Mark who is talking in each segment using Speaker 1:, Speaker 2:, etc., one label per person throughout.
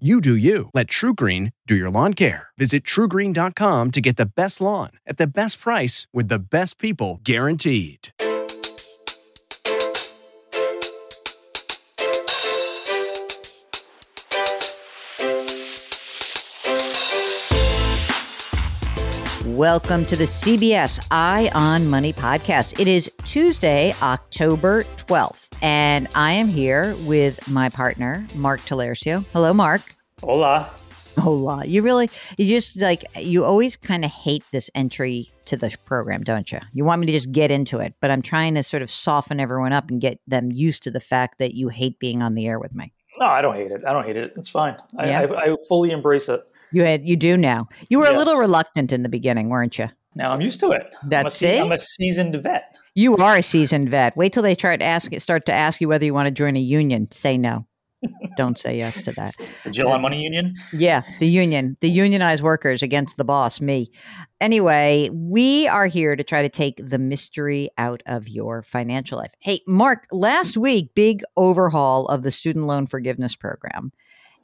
Speaker 1: You do you. Let TruGreen do your lawn care. Visit trugreen.com to get the best lawn at the best price with the best people guaranteed.
Speaker 2: Welcome to the CBS Jill on Money podcast. It is Tuesday, October 12th, and I am here with my partner, Mark Talercio. Hello, Mark.
Speaker 3: Hola.
Speaker 2: Hola. You really, you just like, you always kind of hate this entry to the program, don't you? You want me to just get into it, but I'm trying to sort of soften everyone up and get them used to the fact that you hate being on the air with me.
Speaker 3: No, I don't hate it. I don't hate it. It's fine. I,
Speaker 2: Yeah.
Speaker 3: I, I fully embrace it.
Speaker 2: You had, you do now. You were a little reluctant in the beginning, weren't you?
Speaker 3: Now I'm used to it. I'm a,
Speaker 2: That's it?
Speaker 3: I'm a seasoned vet.
Speaker 2: You are a seasoned vet. Wait till they try to ask, start to ask you whether you want to join a union. Say no. Don't say yes to that.
Speaker 3: The Jill on Money Union.
Speaker 2: Yeah, the union, the unionized workers against the boss, me. Anyway, we are here to try to take the mystery out of your financial life. Hey, Mark, last week, big overhaul of the student loan forgiveness program.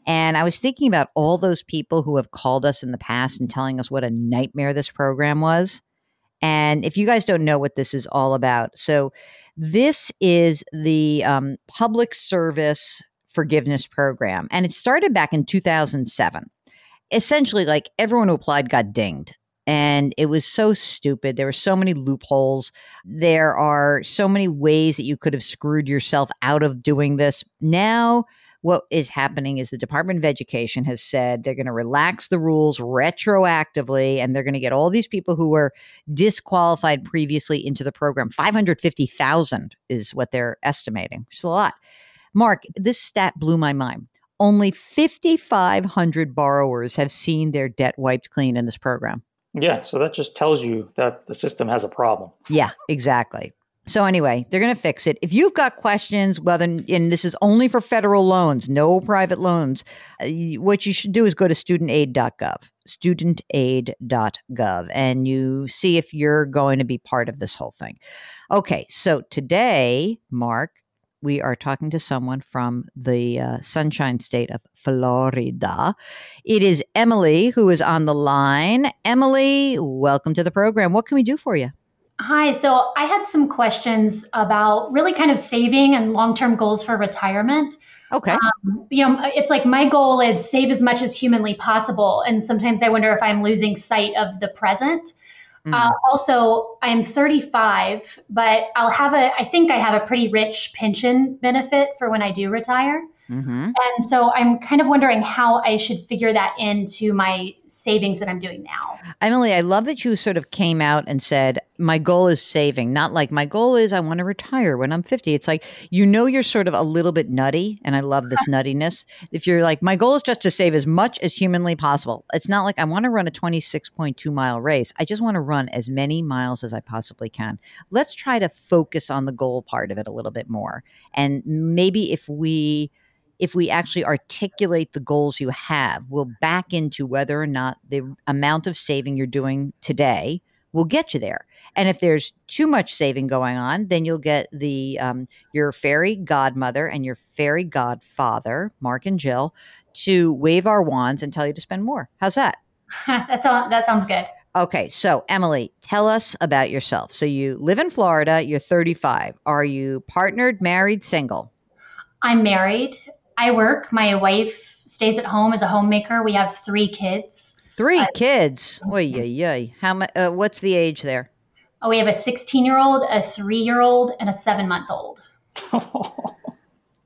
Speaker 2: And I was thinking about all those people who have called us in the past and telling us what a nightmare this program was. And if you guys don't know what this is all about, so this is the um, public service forgiveness program, and it started back in 2007. Essentially, like everyone who applied got dinged. And it was so stupid. There were so many loopholes. There are so many ways that you could have screwed yourself out of doing this. Now, what is happening is the Department of Education has said they're going to relax the rules retroactively and they're going to get all these people who were disqualified previously into the program. 550,000 is what they're estimating, which is a lot. Mark, this stat blew my mind. Only 5,500 borrowers have seen their debt wiped clean in this program.
Speaker 3: Yeah, so that just tells you that the system has a problem.
Speaker 2: Yeah, exactly. So anyway, they're going to fix it. If you've got questions, whether and this is only for federal loans, no private loans, uh, what you should do is go to studentaid.gov, studentaid.gov, and you see if you're going to be part of this whole thing. Okay, so today, Mark, we are talking to someone from the uh, sunshine state of Florida. It is Emily who is on the line. Emily, welcome to the program. What can we do for you?
Speaker 4: Hi. So I had some questions about really kind of saving and long term goals for retirement.
Speaker 2: Okay.
Speaker 4: You know, it's like my goal is save as much as humanly possible. And sometimes I wonder if I'm losing sight of the present.
Speaker 2: Mhm.
Speaker 4: Uh, also, I'm 35, but I'll have a, I think I have a pretty rich pension benefit for when I do retire.
Speaker 2: Mm-hmm.
Speaker 4: And so I'm kind of wondering how I should figure that into my savings that I'm doing now.
Speaker 2: Emily, I love that you sort of came out and said, My goal is saving, not like my goal is I want to retire when I'm 50. It's like, you know, you're sort of a little bit nutty, and I love this nuttiness. If you're like, My goal is just to save as much as humanly possible, it's not like I want to run a 26.2 mile race. I just want to run as many miles as I possibly can. Let's try to focus on the goal part of it a little bit more. And maybe if we, if we actually articulate the goals you have, we'll back into whether or not the amount of saving you're doing today will get you there. And if there's too much saving going on, then you'll get the um, your fairy godmother and your fairy godfather, Mark and Jill, to wave our wands and tell you to spend more. How's that?
Speaker 4: That's all, that sounds good.
Speaker 2: Okay, so Emily, tell us about yourself. So you live in Florida, you're 35. Are you partnered, married, single?
Speaker 4: I'm married. I work. My wife stays at home as a homemaker. We have three kids.
Speaker 2: Three
Speaker 4: Uh,
Speaker 2: kids. Oy, oy, oy. How mu- uh, What's the age there?
Speaker 4: Oh, We have a 16 year old, a three year old, and a seven month old.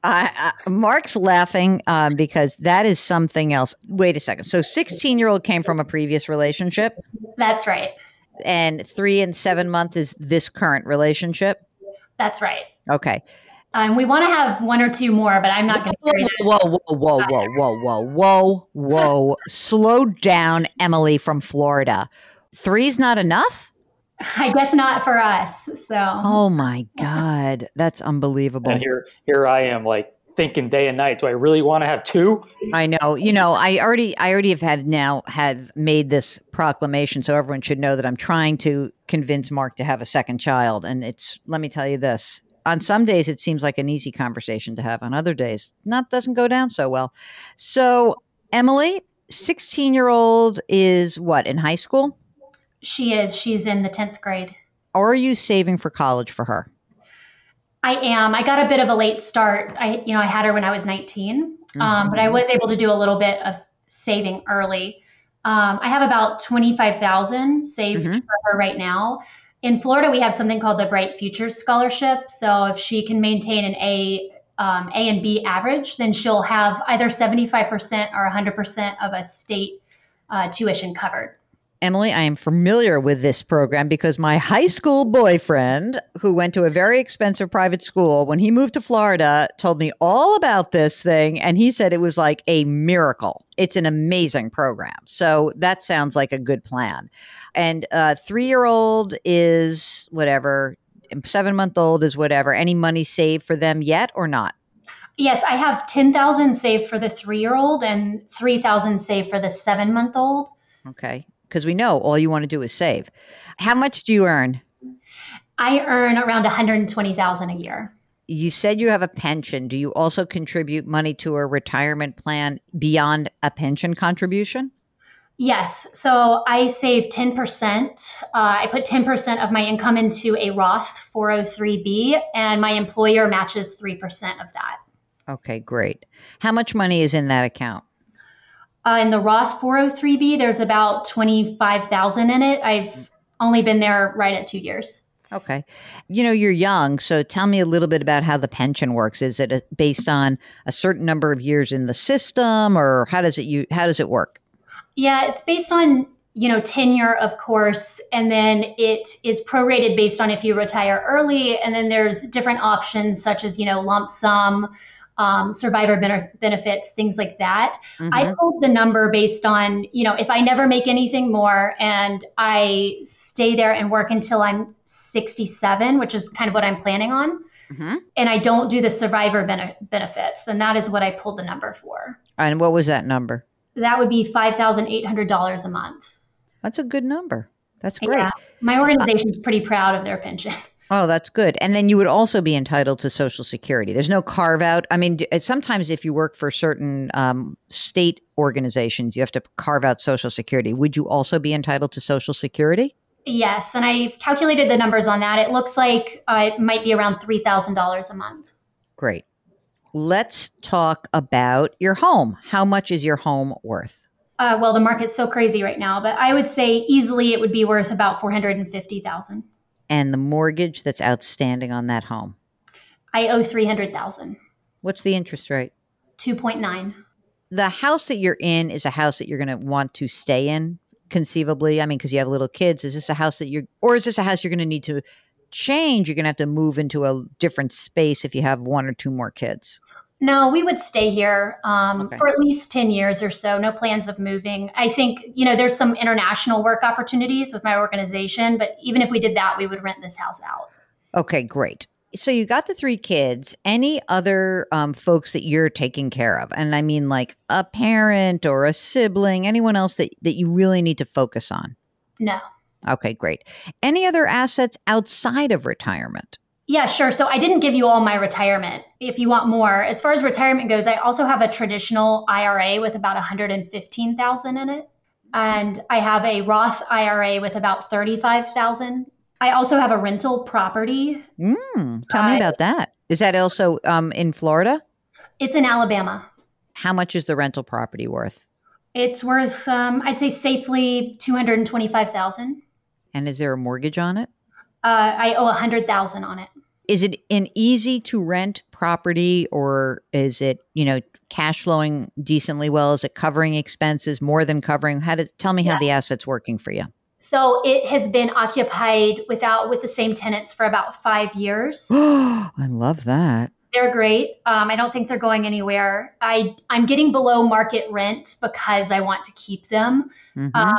Speaker 2: I, I, Mark's laughing um, because that is something else. Wait a second. So, 16 year old came from a previous relationship,
Speaker 4: That's right.
Speaker 2: And three and seven month is this current relationship.
Speaker 4: That's right.
Speaker 2: Okay.
Speaker 4: Um, we want to have one or two more, but I'm not going to carry that.
Speaker 2: Whoa, whoa, whoa, whoa, whoa, whoa, whoa, whoa. Slow down, Emily from Florida. Three's not enough?
Speaker 4: I guess not for us. So.
Speaker 2: Oh my God. That's unbelievable.
Speaker 3: And here, here I am, like thinking day and night. Do I really want to have two?
Speaker 2: I know. You know, I already, I already have had now had made this proclamation, so everyone should know that I'm trying to convince Mark to have a second child. And it's, let me tell you this: on some days it seems like an easy conversation to have. On other days, not doesn't go down so well. So, Emily, 16 year old is what in high school?
Speaker 4: She is. She's in the 10th grade.
Speaker 2: Or are you saving for college for her?
Speaker 4: I am. I got a bit of a late start. I, you know, I had her when I was 19, mm-hmm. um, but I was able to do a little bit of saving early. Um, I have about 25,000 saved mm-hmm. for her right now. In Florida, we have something called the Bright Futures Scholarship. So if she can maintain an A, um, A and B average, then she'll have either 75% or 100% of a state uh, tuition covered.
Speaker 2: Emily, I am familiar with this program because my high school boyfriend, who went to a very expensive private school, when he moved to Florida, told me all about this thing. And he said it was like a miracle. It's an amazing program. So that sounds like a good plan. And uh, three year old is whatever, seven month old is whatever. Any money saved for them yet or not?
Speaker 4: Yes, I have 10,000 saved for the three year old and 3,000 saved for the seven month old.
Speaker 2: Okay because we know all you want to do is save. How much do you earn?
Speaker 4: I earn around 120,000 a year.
Speaker 2: You said you have a pension. Do you also contribute money to a retirement plan beyond a pension contribution?
Speaker 4: Yes. So I save 10%. Uh, I put 10% of my income into a Roth 403B, and my employer matches 3% of that.
Speaker 2: Okay, great. How much money is in that account?
Speaker 4: Uh, in the Roth 403b, there's about 25,000 in it. I've only been there right at two years.
Speaker 2: Okay. You know, you're young, so tell me a little bit about how the pension works. Is it a, based on a certain number of years in the system or how does it you how does it work?
Speaker 4: Yeah, it's based on, you know, tenure of course, and then it is prorated based on if you retire early and then there's different options such as, you know, lump sum, um, survivor benefits, things like that. Mm-hmm. I pulled the number based on, you know, if I never make anything more and I stay there and work until I'm 67, which is kind of what I'm planning on, mm-hmm. and I don't do the survivor ben- benefits, then that is what I pulled the number for.
Speaker 2: And what was that number?
Speaker 4: That would be $5,800 a month.
Speaker 2: That's a good number. That's great. Yeah.
Speaker 4: My organization is pretty proud of their pension.
Speaker 2: Oh, that's good. And then you would also be entitled to Social Security. There's no carve out. I mean, sometimes if you work for certain um, state organizations, you have to carve out Social Security. Would you also be entitled to Social Security?
Speaker 4: Yes. And I've calculated the numbers on that. It looks like uh, it might be around $3,000 a month.
Speaker 2: Great. Let's talk about your home. How much is your home worth?
Speaker 4: Uh, well, the market's so crazy right now, but I would say easily it would be worth about 450000
Speaker 2: and the mortgage that's outstanding on that home?
Speaker 4: I owe 300,000.
Speaker 2: What's the interest rate?
Speaker 4: 2.9.
Speaker 2: The house that you're in is a house that you're going to want to stay in conceivably. I mean, because you have little kids. Is this a house that you're, or is this a house you're going to need to change? You're going to have to move into a different space if you have one or two more kids.
Speaker 4: No, we would stay here um, okay. for at least 10 years or so. No plans of moving. I think, you know, there's some international work opportunities with my organization, but even if we did that, we would rent this house out.
Speaker 2: Okay, great. So you got the three kids. Any other um, folks that you're taking care of? And I mean, like a parent or a sibling, anyone else that, that you really need to focus on?
Speaker 4: No.
Speaker 2: Okay, great. Any other assets outside of retirement?
Speaker 4: Yeah, sure. So I didn't give you all my retirement. If you want more, as far as retirement goes, I also have a traditional IRA with about 115,000 in it, and I have a Roth IRA with about 35,000. I also have a rental property.
Speaker 2: Mm, tell uh, me about that. Is that also um, in Florida?
Speaker 4: It's in Alabama.
Speaker 2: How much is the rental property worth?
Speaker 4: It's worth, um, I'd say, safely 225,000.
Speaker 2: And is there a mortgage on it?
Speaker 4: Uh, I owe a hundred thousand on it.
Speaker 2: Is it an easy to rent property, or is it you know cash flowing decently well? Is it covering expenses more than covering? How to tell me yeah. how the asset's working for you?
Speaker 4: So it has been occupied without with the same tenants for about five years.
Speaker 2: I love that.
Speaker 4: They're great. Um, I don't think they're going anywhere. I I'm getting below market rent because I want to keep them.
Speaker 2: Mhm.
Speaker 4: Um,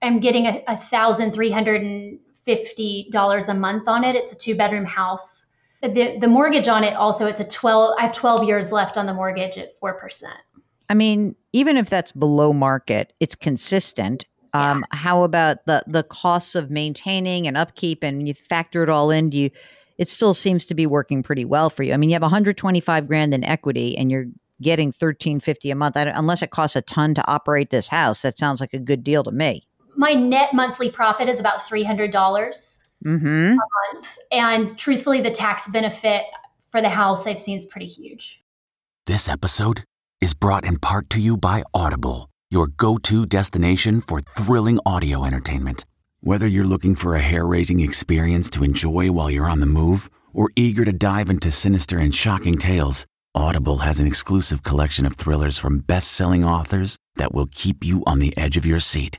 Speaker 4: I'm getting a, a thousand three hundred and fifty dollars a month on it. It's a two bedroom house. The the mortgage on it also it's a twelve. I have twelve years left on the mortgage at four percent.
Speaker 2: I mean, even if that's below market, it's consistent. Um, How about the the costs of maintaining and upkeep, and you factor it all in? Do you? It still seems to be working pretty well for you. I mean, you have 125 grand in equity, and you're getting 1350 a month. Unless it costs a ton to operate this house, that sounds like a good deal to me.
Speaker 4: My net monthly profit is about three hundred dollars
Speaker 2: Mm-hmm.
Speaker 4: a month, and truthfully, the tax benefit for the house I've seen is pretty huge.
Speaker 5: This episode is brought in part to you by Audible, your go to destination for thrilling audio entertainment. Whether you're looking for a hair raising experience to enjoy while you're on the move or eager to dive into sinister and shocking tales, Audible has an exclusive collection of thrillers from best selling authors that will keep you on the edge of your seat.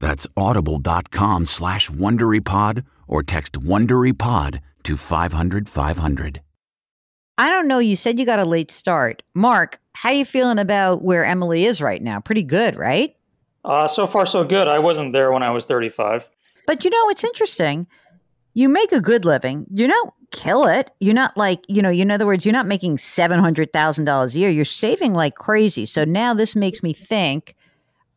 Speaker 5: That's audible.com slash WonderyPod or text WonderyPod to 500 500.
Speaker 2: I don't know. You said you got a late start, Mark. How you feeling about where Emily is right now? Pretty good, right?
Speaker 3: Uh, so far, so good. I wasn't there when I was 35.
Speaker 2: But you know, it's interesting. You make a good living. You don't kill it. You're not like, you know, in other words, you're not making $700,000 a year. You're saving like crazy. So now this makes me think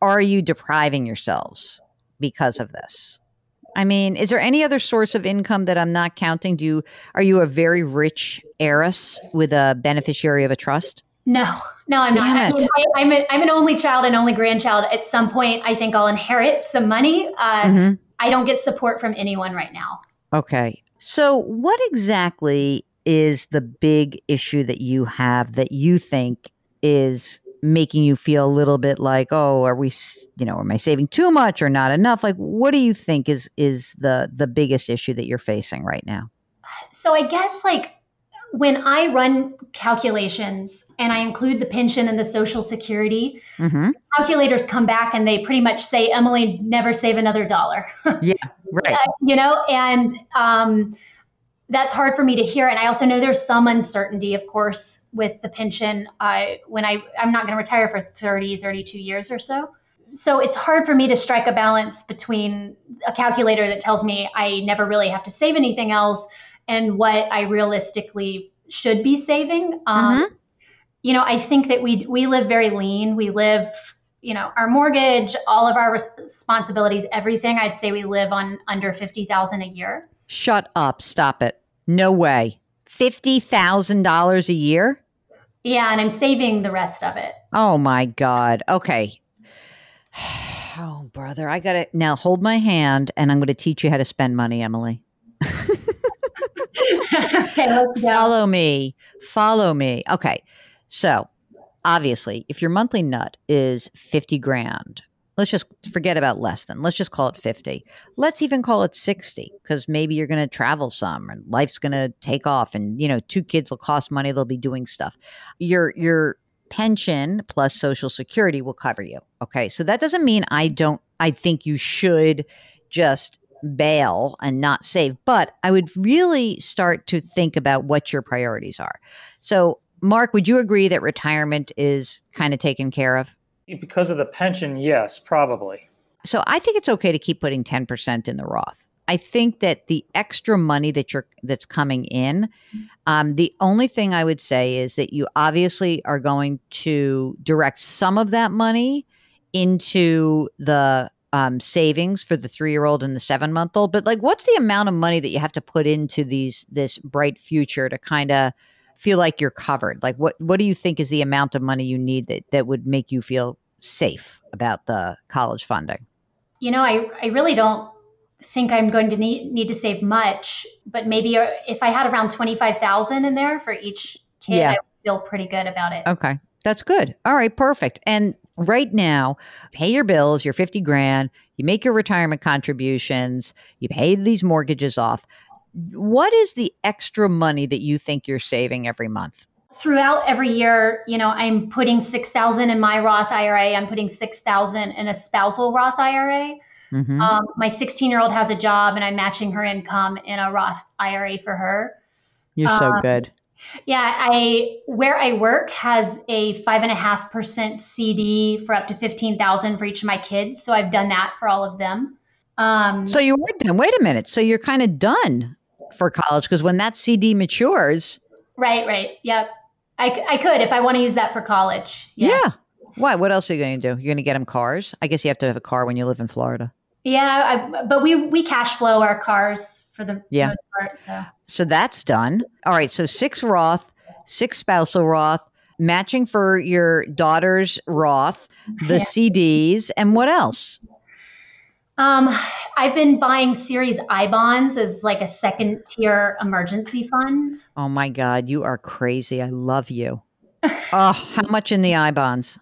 Speaker 2: are you depriving yourselves because of this? I mean, is there any other source of income that I'm not counting? Do you are you a very rich heiress with a beneficiary of a trust?
Speaker 4: No, no, I'm
Speaker 2: Damn
Speaker 4: not. I
Speaker 2: it.
Speaker 4: I, I'm, a, I'm an only child and only grandchild. At some point, I think I'll inherit some money. Uh,
Speaker 2: Mhm.
Speaker 4: I don't get support from anyone right now.
Speaker 2: Okay. So, what exactly is the big issue that you have that you think is making you feel a little bit like, oh, are we, you know, am I saving too much or not enough? Like, what do you think is is the the biggest issue that you're facing right now?
Speaker 4: So I guess like when I run calculations and I include the pension and the social security,
Speaker 2: Mm-hmm.
Speaker 4: calculators come back and they pretty much say, Emily, never save another dollar. Yeah.
Speaker 2: Right.
Speaker 4: you know, and um, that's hard for me to hear. And I also know there's some uncertainty, of course, with the pension. I when I I'm not going to retire for 30, 32 years or so. So it's hard for me to strike a balance between a calculator that tells me I never really have to save anything else and what I realistically should be saving. Um, You know, I think that we we live very lean. We live you know, our mortgage, all of our res- responsibilities, everything, I'd say we live on under 50,000 a year.
Speaker 2: Shut up. Stop it. No way. Fifty thousand dollars a year.
Speaker 4: Yeah, and I'm saving the rest of it.
Speaker 2: Oh my God. Okay. Oh, brother, I got to now hold my hand and I'm going to teach you how to spend money, Emily.
Speaker 4: okay.
Speaker 2: Follow me. Follow me. Okay. So, obviously, if your monthly nut is 50 grand, let's just forget about less than. Let's just call it 50. Let's even call it 60 because maybe you're going to travel some and life's going to take off and, you know, two kids will cost money, they'll be doing stuff. Your your pension plus social security will cover you. Okay? So that doesn't mean I don't I think you should just bail and not save, but I would really start to think about what your priorities are. So, Mark, would you agree that retirement is kind of taken care of?
Speaker 3: Because of the pension, yes, probably.
Speaker 2: So, I think it's okay to keep putting 10% in the Roth. I think that the extra money that you're that's coming in, um, the only thing I would say is that you obviously are going to direct some of that money into the um, savings for the three year old and the seven month old. But like, what's the amount of money that you have to put into these this bright future to kind of feel like you're covered? Like, what what do you think is the amount of money you need that that would make you feel safe about the college funding?
Speaker 4: You know, I, I really don't think I'm going to need, need to save much, but maybe uh, if I had around 25,000 in there for each kid,
Speaker 2: Yeah.
Speaker 4: I would feel pretty good about it.
Speaker 2: Okay. That's good. All right, perfect. And right now, pay your bills, your 50 grand, you make your retirement contributions, you pay these mortgages off. What is the extra money that you think you're saving every month?
Speaker 4: Throughout every year, you know, I'm putting 6,000 in my Roth IRA, I'm putting 6,000 in a spousal Roth IRA.
Speaker 2: Mhm.
Speaker 4: Um, my 16 year old has a job and I'm matching her income in a Roth IRA for her.
Speaker 2: you're so
Speaker 4: um,
Speaker 2: good.
Speaker 4: Yeah, I where I work has a five and a half percent CD for up to fifteen thousand for each of my kids. So I've done that for all of them. Um,
Speaker 2: So you were done. Wait a minute. So you're kind of done for college because when that CD matures,
Speaker 4: right, right, yep. I, I could if I want to use that for college.
Speaker 2: yeah. Why? What else are you going to do? You're going to get them cars? I guess you have to have a car when you live in Florida.
Speaker 4: yeah. I, but we we cash flow our cars for the
Speaker 2: Yeah.
Speaker 4: most part. So
Speaker 2: So that's done. All right. So six Roth, six spousal Roth, matching for your daughter's Roth, the
Speaker 4: Yeah.
Speaker 2: CDs, and what else?
Speaker 4: Um, I've been buying Series I bonds as like a second tier emergency fund.
Speaker 2: Oh my God, you are crazy. I love you. oh, how much in the I bonds?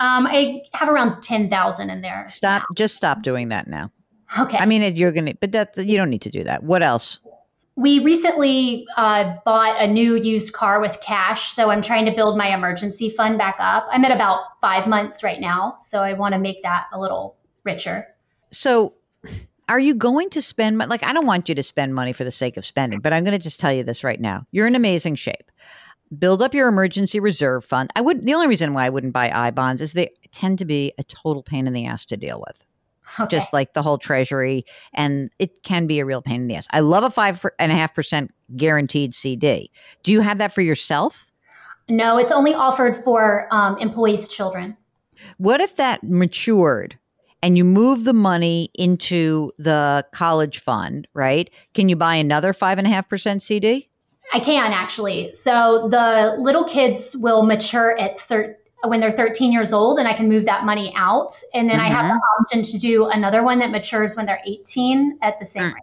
Speaker 4: Um, I have around ten thousand in there.
Speaker 2: Stop. Just stop doing that now.
Speaker 4: Okay.
Speaker 2: I mean, you're going to, but that you don't need to do that. What else?
Speaker 4: We recently uh, bought a new used car with cash, so I'm trying to build my emergency fund back up. I'm at about five months right now, so I want to make that a little richer.
Speaker 2: So, are you going to spend mon- like I don't want you to spend money for the sake of spending, but I'm going to just tell you this right now. You're in amazing shape. Build up your emergency reserve fund. I would the only reason why I wouldn't buy I bonds is they tend to be a total pain in the ass to deal with.
Speaker 4: Okay.
Speaker 2: Just like the whole treasury and it can be a real pain in the ass. I love a five and a half percent guaranteed CD. Do you have that for yourself?
Speaker 4: no, it's only offered for um, employees' children.
Speaker 2: What if that matured and you move the money into the college fund, right? Can you buy another five and a half percent CD?
Speaker 4: I can actually. So the little kids will mature at thir- when they're 13 years old, and I can move that money out. And then I have the option to do another one that matures when they're 18 at the same
Speaker 2: Mm.
Speaker 4: rate.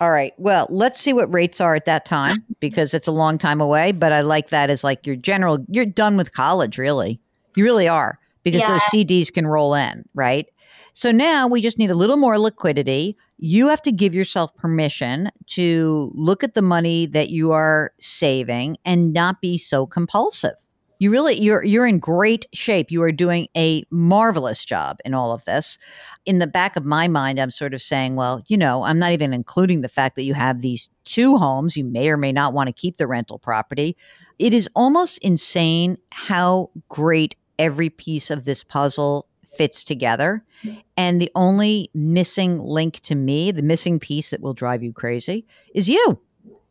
Speaker 2: All right. Well, let's see what rates are at that time because it's a long time away. But I like that as like your general, you're done with college, really. You really are because
Speaker 4: Yeah.
Speaker 2: those CDs can roll in, right? So now we just need a little more liquidity. You have to give yourself permission to look at the money that you are saving and not be so compulsive. You really you're you're in great shape. You are doing a marvelous job in all of this. In the back of my mind, I'm sort of saying, well, you know, I'm not even including the fact that you have these two homes. You may or may not want to keep the rental property. It is almost insane how great every piece of this puzzle fits together. And the only missing link to me, the missing piece that will drive you crazy, is you.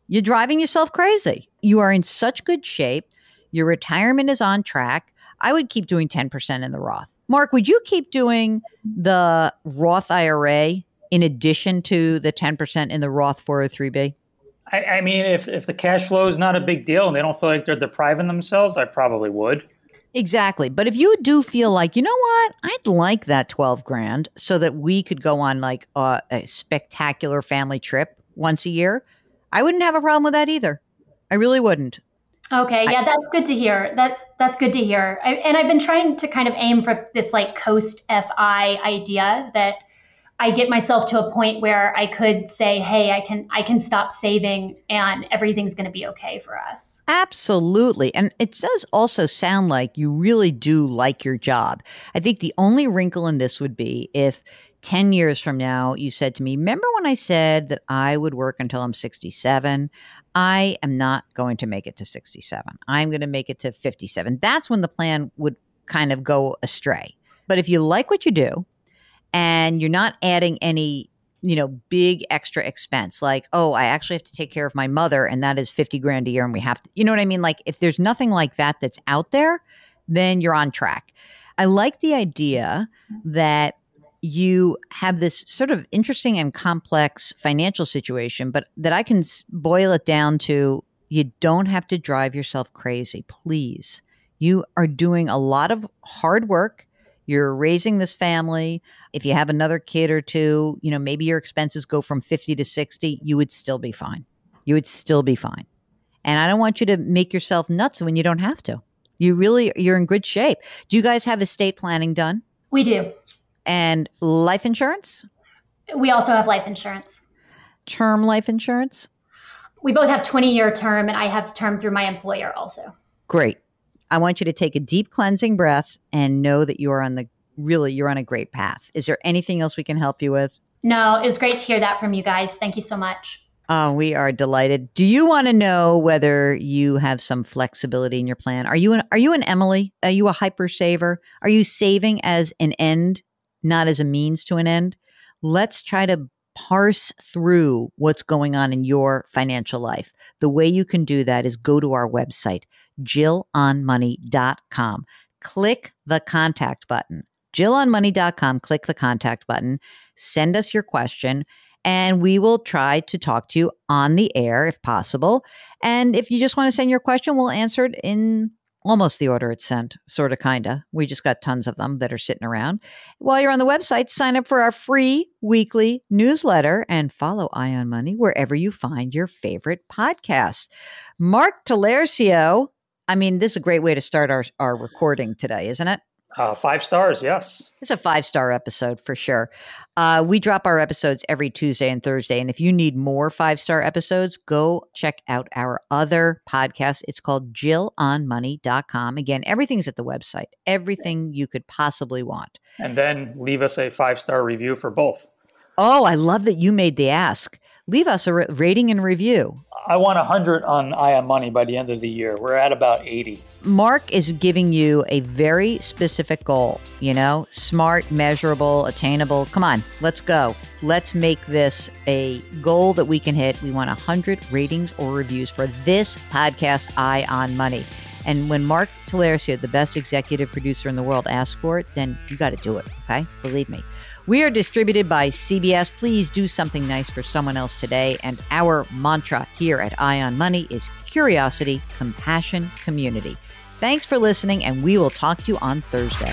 Speaker 2: You're driving yourself crazy. You are in such good shape. Your retirement is on track. I would keep doing 10% in the Roth. Mark, would you keep doing the Roth IRA in addition to the 10% in the Roth 403b?
Speaker 3: I, I mean, if, if the cash flow is not a big deal and they don't feel like they're depriving themselves, I probably would.
Speaker 2: Exactly. But if you do feel like, you know what, I'd like that 12 grand so that we could go on like a, a spectacular family trip once a year, I wouldn't have a problem with that either. I really wouldn't.
Speaker 4: Okay, yeah, that's good to hear. That that's good to hear. I, and I've been trying to kind of aim for this like coast FI idea that I get myself to a point where I could say, "Hey, I can I can stop saving and everything's going to be okay for us."
Speaker 2: Absolutely. And it does also sound like you really do like your job. I think the only wrinkle in this would be if 10 years from now you said to me, Remember when I said that I would work until I'm 67? I am not going to make it to 67. I'm going to make it to 57. That's when the plan would kind of go astray. But if you like what you do and you're not adding any you know, big extra expense like, oh, I actually have to take care of my mother and that is 50 grand a year and we have to, you know what I mean? Like, if there's nothing like that that's out there, then you're on track. I like the idea that you have this sort of interesting and complex financial situation, but that I can boil it down to you don't have to drive yourself crazy, please. You are doing a lot of hard work. You're raising this family. If you have another kid or two, you know, maybe your expenses go from 50 to 60, you would still be fine. You would still be fine. And I don't want you to make yourself nuts when you don't have to. You really, you're in good shape. Do you guys have estate planning done?
Speaker 4: We do.
Speaker 2: And life insurance?
Speaker 4: We also have life insurance.
Speaker 2: Term life insurance?
Speaker 4: We both have 20 year term, and I have term through my employer also.
Speaker 2: Great. I want you to take a deep cleansing breath and know that you are on the really, you're on a great path. Is there anything else we can help you with?
Speaker 4: No, it was great to hear that from you guys. Thank you so much.
Speaker 2: Oh, we are delighted. Do you want to know whether you have some flexibility in your plan? Are you an are you an Emily? Are you a hyper saver? Are you saving as an end, not as a means to an end? Let's try to parse through what's going on in your financial life. The way you can do that is go to our website, jillonmoney.com. Click the contact button. jillonmoney.com, click the contact button, send us your question and we will try to talk to you on the air if possible. And if you just want to send your question, we'll answer it in almost the order it's sent, sort of, kind of. We just got tons of them that are sitting around. While you're on the website, sign up for our free weekly newsletter and follow Jill on Money wherever you find your favorite podcast. Mark Talercio, I mean, this is a great way to start our, our recording today, isn't it?
Speaker 3: Uh, five stars, yes.
Speaker 2: It's a five star episode for sure. Uh, we drop our episodes every Tuesday and Thursday. And if you need more five star episodes, go check out our other podcast. It's called jillonmoney.com. Again, everything's at the website, everything you could possibly want.
Speaker 3: And then leave us a five star review for both.
Speaker 2: Oh, I love that you made the ask. Leave us a rating and review.
Speaker 3: I want 100 on Jill on Money by the end of the year. We're at about 80.
Speaker 2: Mark is giving you a very specific goal, you know, smart, measurable, attainable. Come on, let's go. Let's make this a goal that we can hit. We want 100 ratings or reviews for this podcast, Jill on Money. And when Mark Talercio, the best executive producer in the world, asks for it, then you got to do it. Okay. Believe me. We are distributed by CBS. Please do something nice for someone else today. And our mantra here at Jill on Money is curiosity, compassion, community. Thanks for listening, and we will talk to you on Thursday.